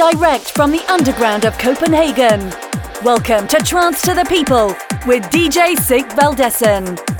direct from the underground of Copenhagen. Welcome to Trance to the People with DJ Sig Valdesen.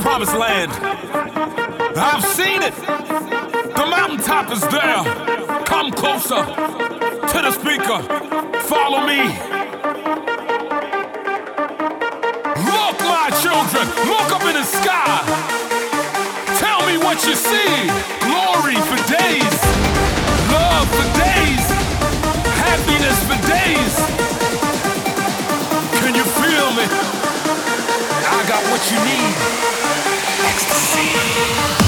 Promised land. I've seen it. The mountaintop is there. Come closer to the speaker. Follow me. Look, my children, look up in the sky. Tell me what you see. Glory for days, love for days, happiness for days. What you need. Ecstasy.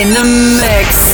In the mix.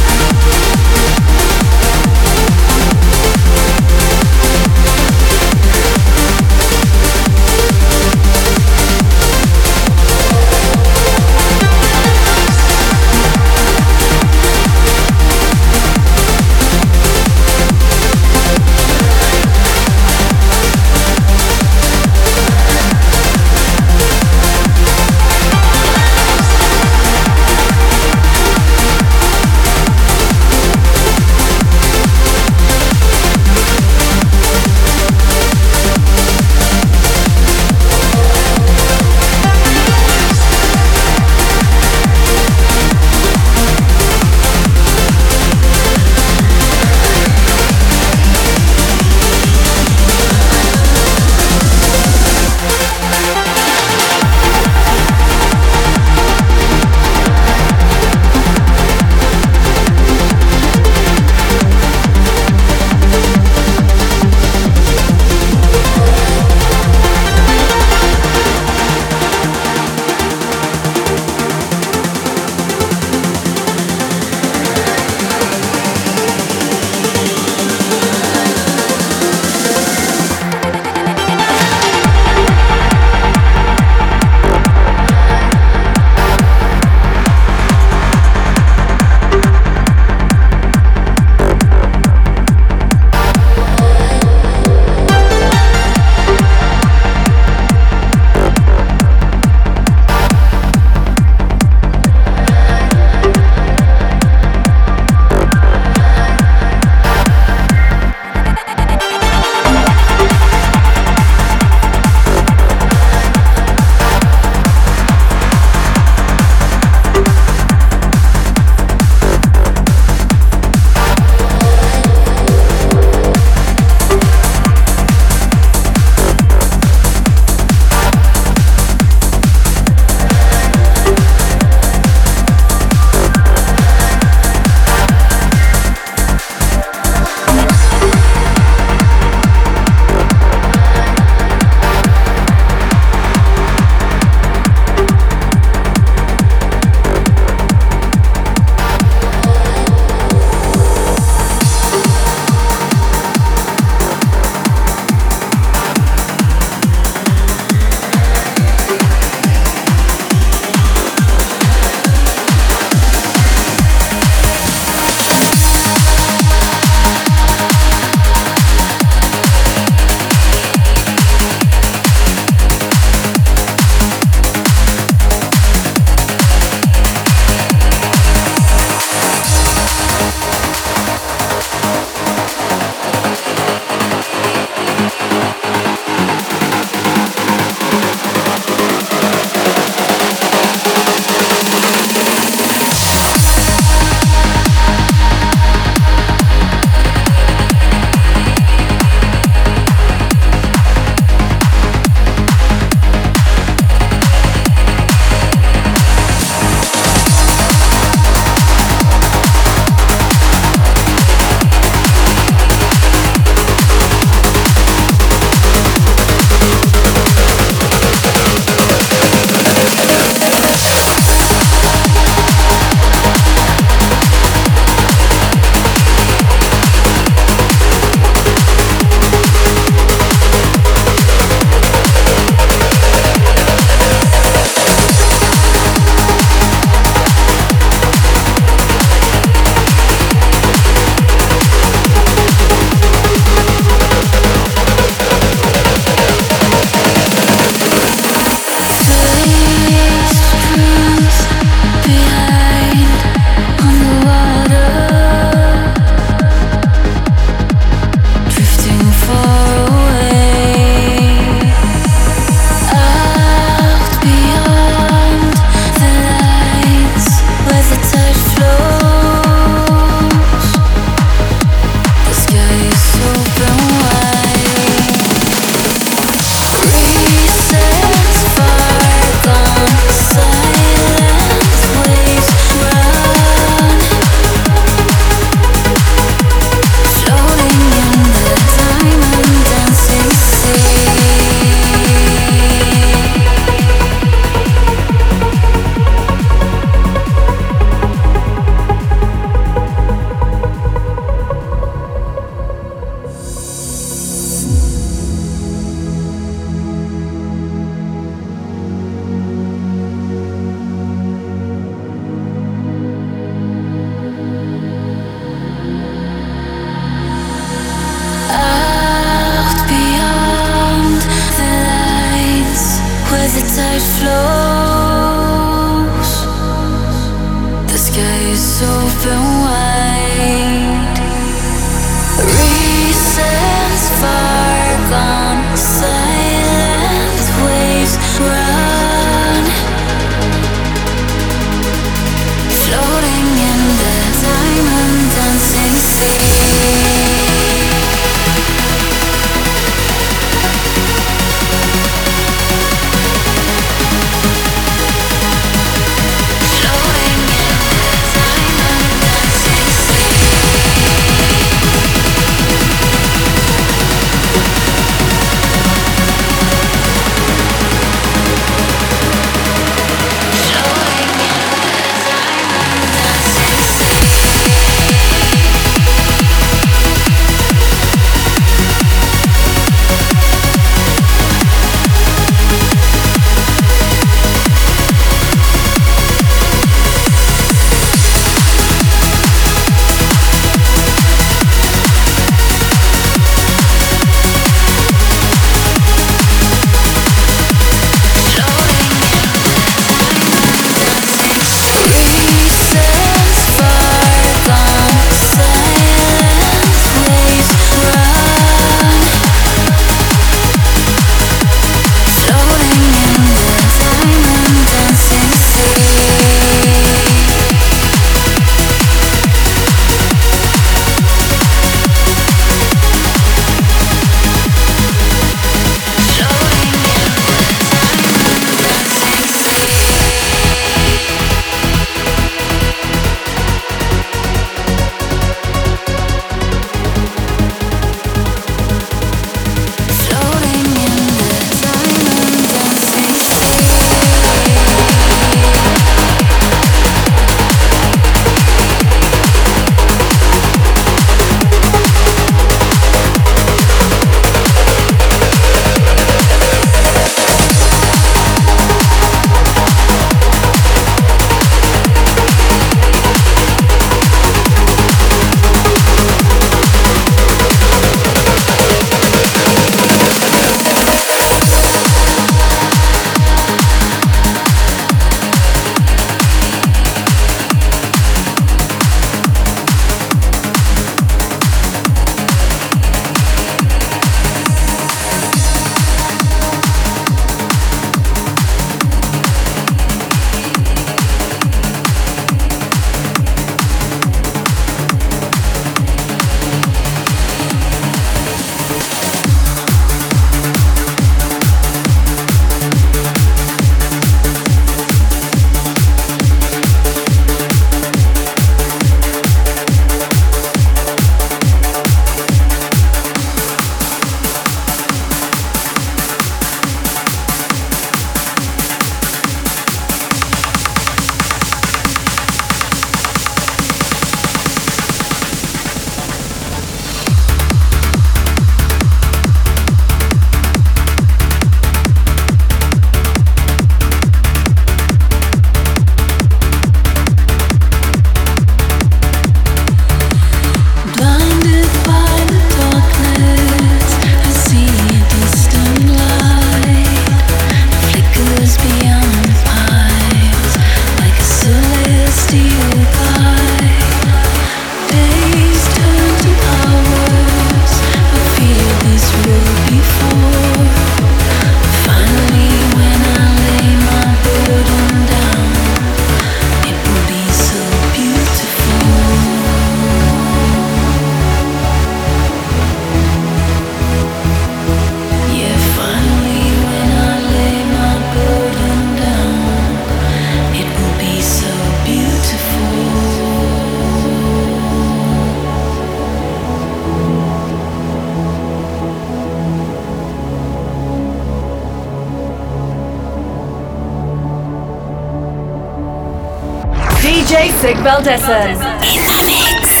Valdesen. just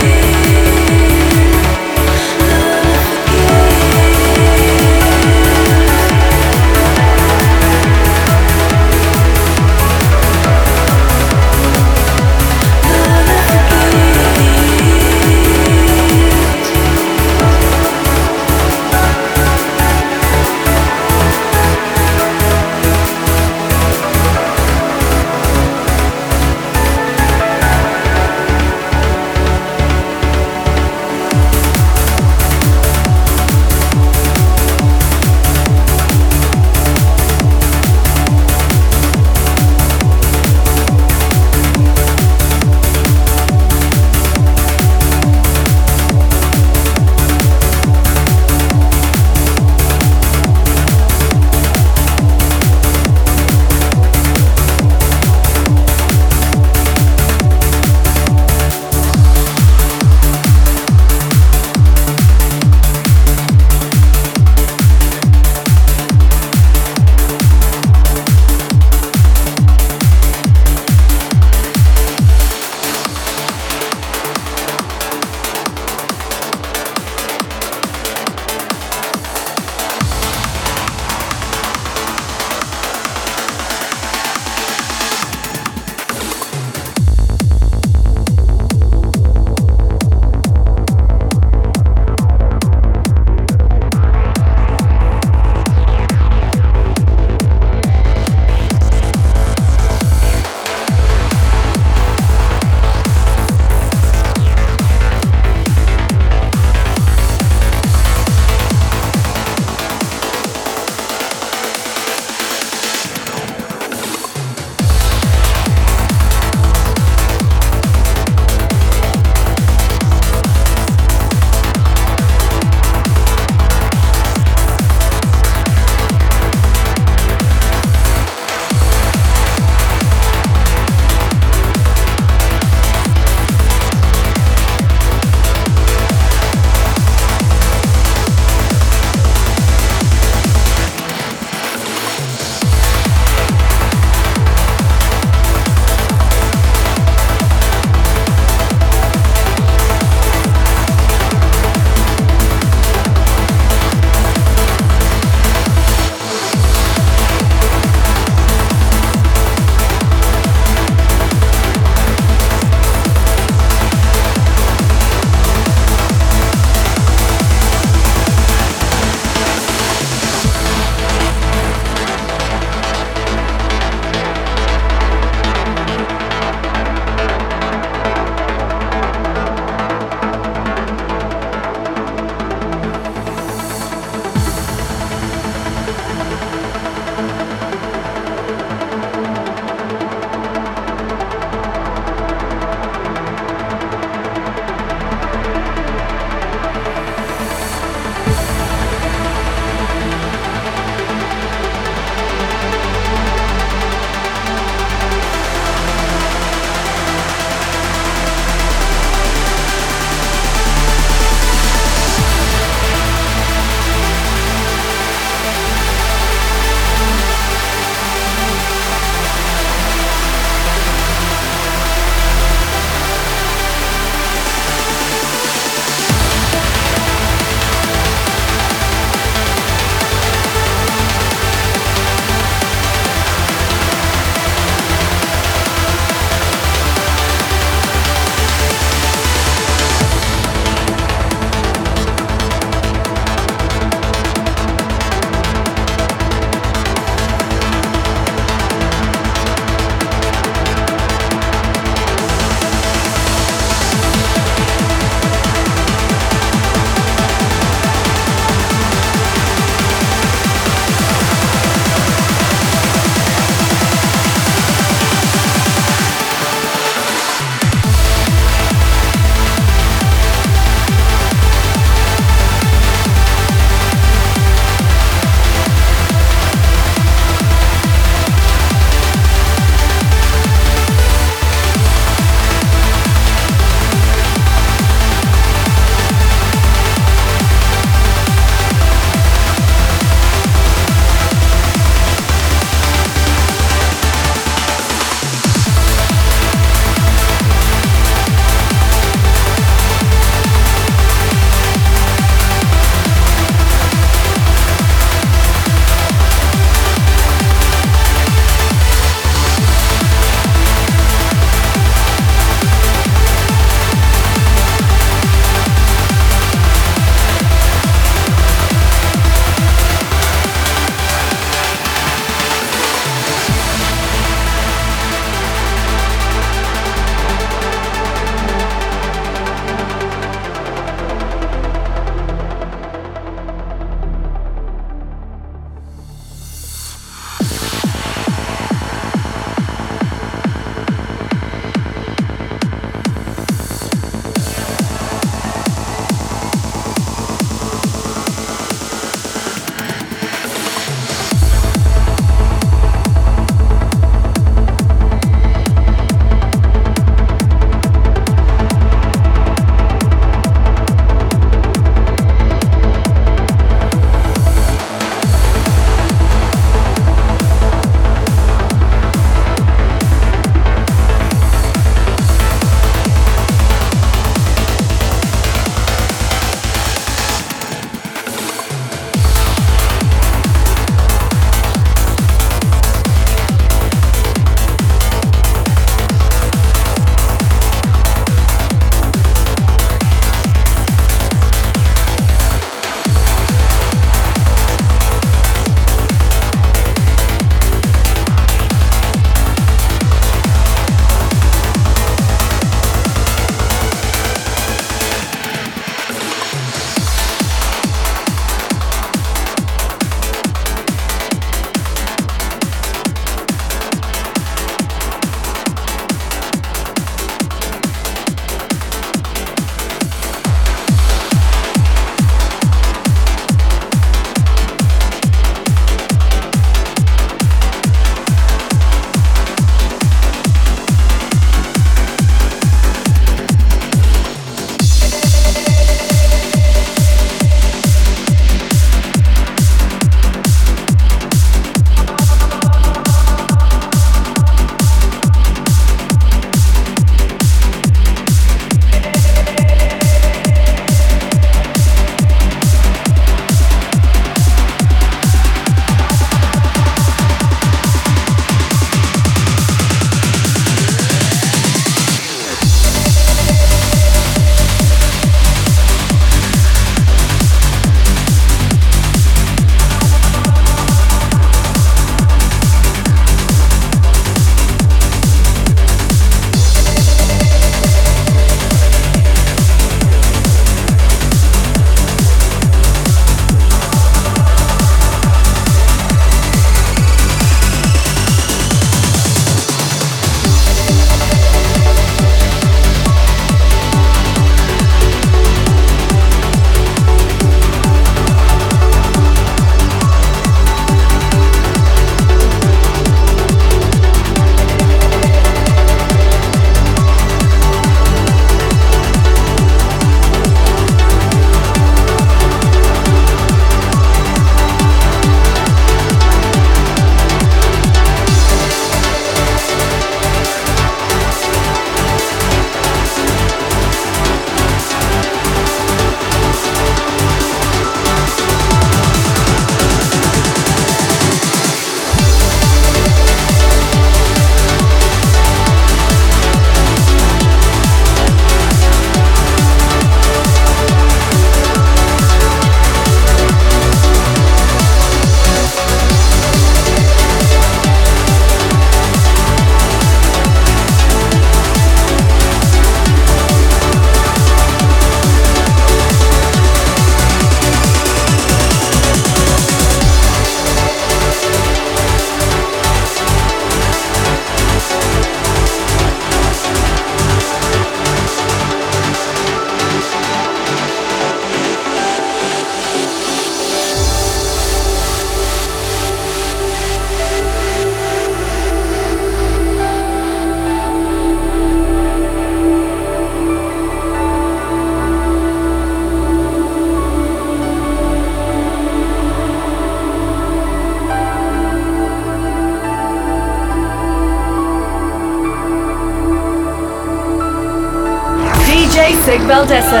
Sig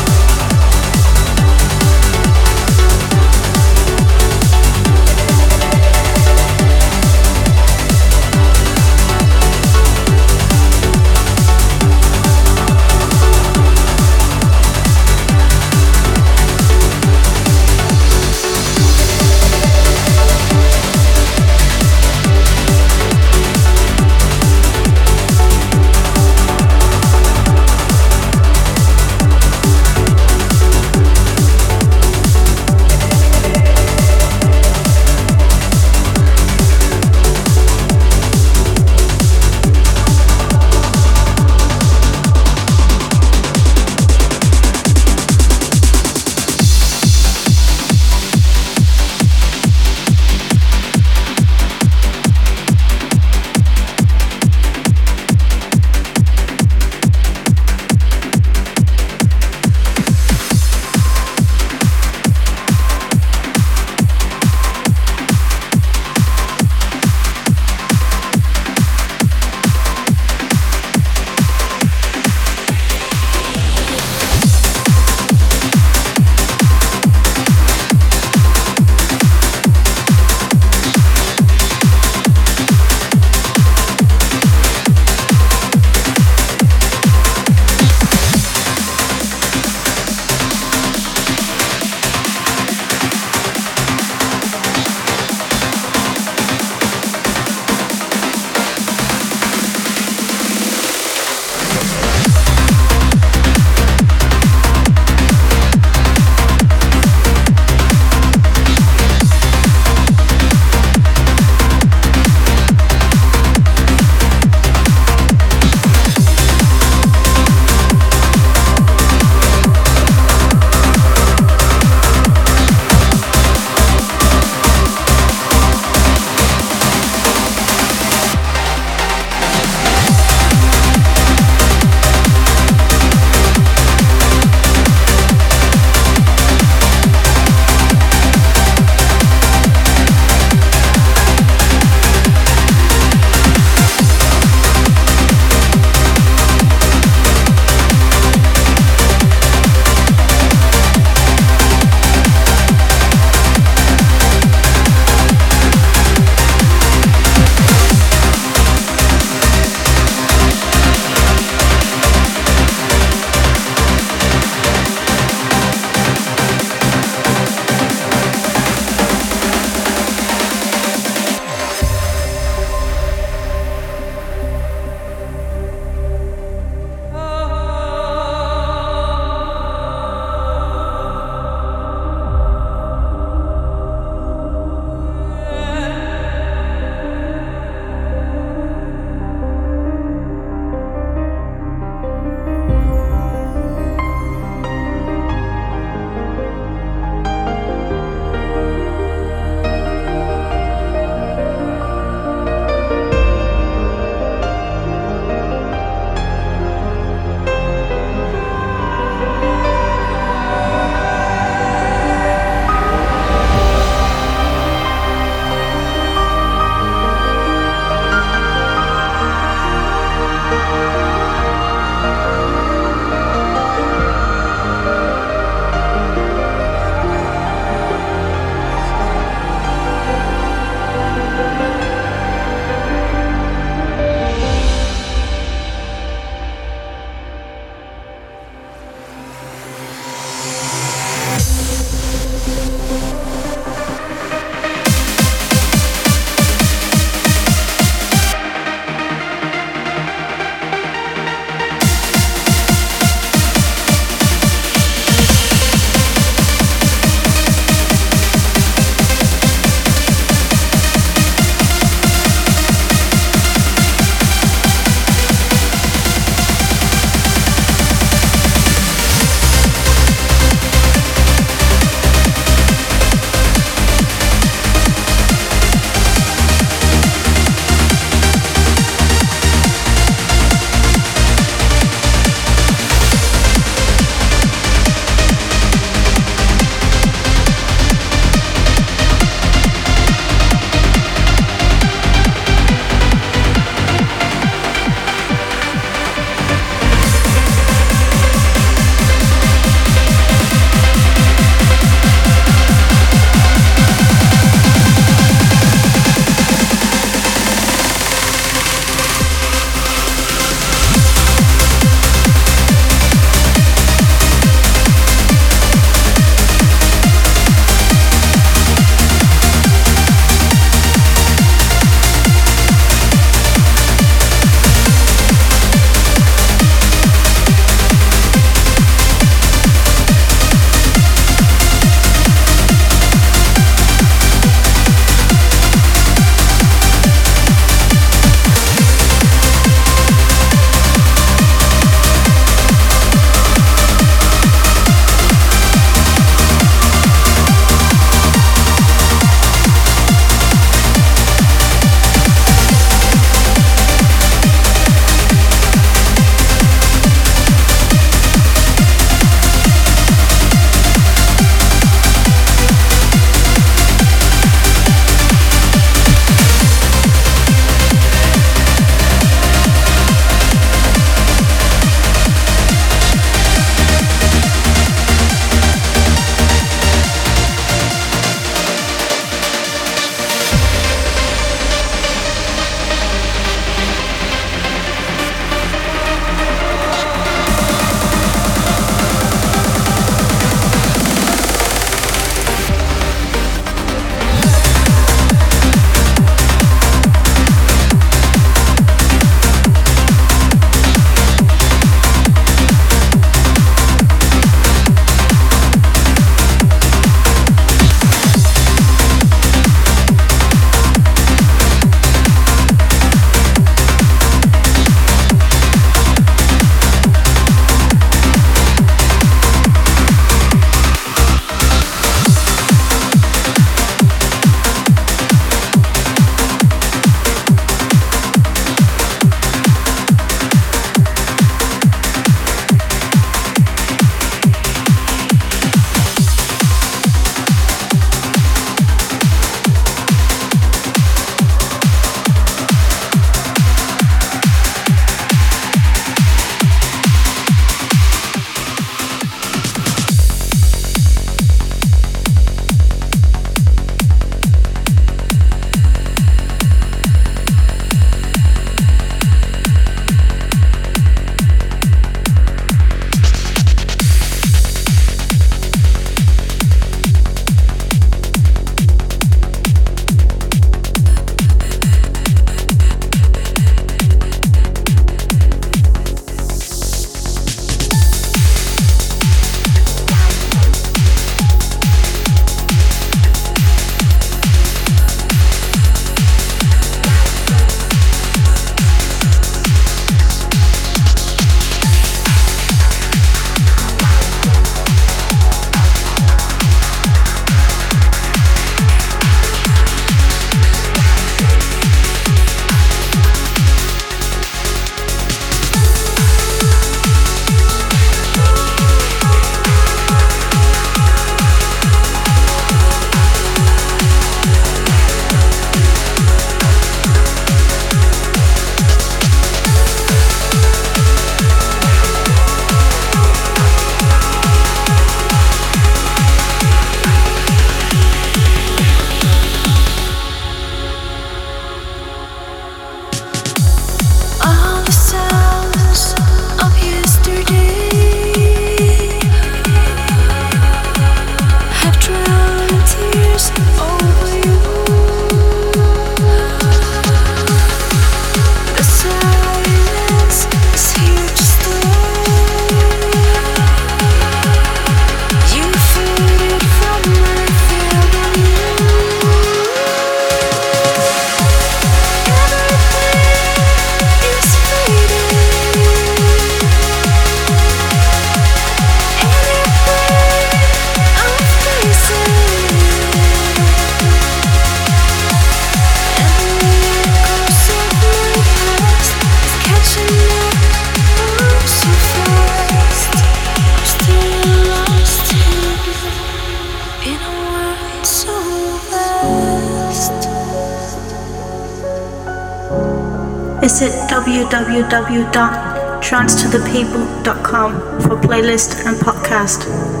Visit www.transtothepeople.com for playlist and podcast.